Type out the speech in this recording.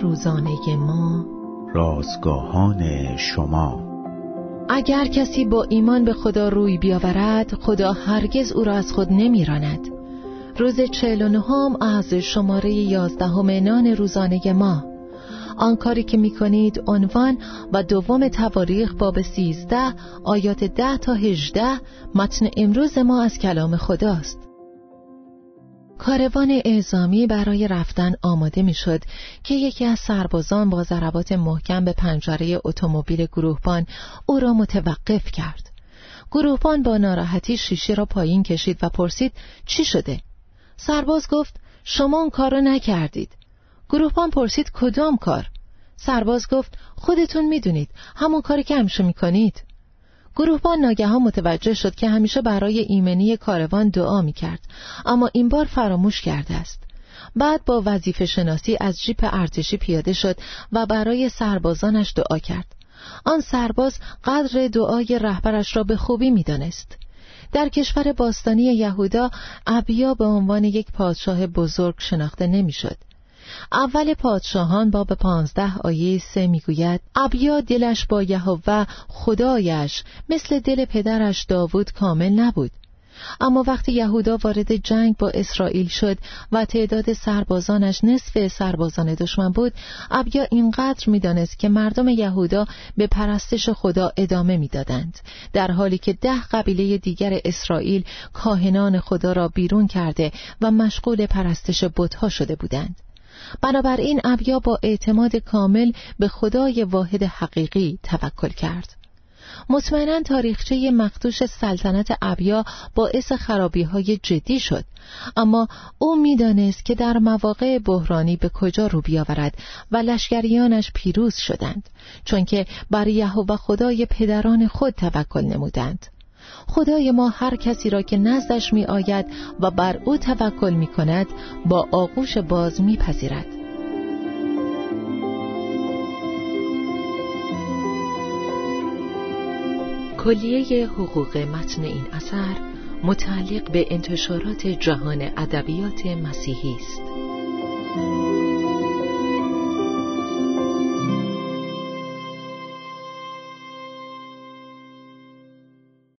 روزانه ما. رازگاهان شما. اگر کسی با ایمان به خدا روی بیاورد خدا هرگز او را از خود نمیراند. روز چهل و نهم از شماره یازدهم نان روزانه ما. آن کاری که می کنید عنوان و دوم تواریخ باب سیزده آیات ده تا هجده متن امروز ما از کلام خداست. کاروان اعزامی برای رفتن آماده می‌شد که یکی از سربازان با ضربات محکم به پنجره اتومبیل گروهبان او را متوقف کرد. گروهبان با ناراحتی شیشه را پایین کشید و پرسید چی شده؟ سرباز گفت شما اون کار نکردید. گروهبان پرسید کدام کار؟ سرباز گفت خودتون می‌دونید همون کاری که همیشه می‌کنید. گروهبان ناگهان متوجه شد که همیشه برای ایمنی کاروان دعا می کرد اما این بار فراموش کرده است بعد با وظیفه شناسی از جیپ ارتشی پیاده شد و برای سربازانش دعا کرد آن سرباز قدر دعای رهبرش را به خوبی می‌دانست. در کشور باستانی یهودا ابیا به عنوان یک پادشاه بزرگ شناخته نمی‌شد. اول پادشاهان باب پانزده آیه سه می‌گوید ابیا دلش با یهوه خدایش مثل دل پدرش داوود کامل نبود. اما وقتی یهودا وارد جنگ با اسرائیل شد و تعداد سربازانش نصف سربازان دشمن بود ابیا اینقدر می‌دانست که مردم یهودا به پرستش خدا ادامه می‌دادند در حالی که ده قبیله دیگر اسرائیل کاهنان خدا را بیرون کرده و مشغول پرستش بتها شده بودند. بنابراین ابیا با اعتماد کامل به خدای واحد حقیقی توکل کرد. مطمئنا تاریخچه مخدوش سلطنت ابیا باعث خرابی های جدی شد اما او می‌دانست که در مواقع بحرانی به کجا رو بیاورد و لشکریانش پیروز شدند چون که بر یهوه خدای پدران خود توکل نمودند. خدای ما هر کسی را که نزدش می آید و بر او توکل می کند با آغوش باز می پذیرد. کلیه حقوق متن این اثر متعلق به انتشارات جهان ادبیات مسیحی است.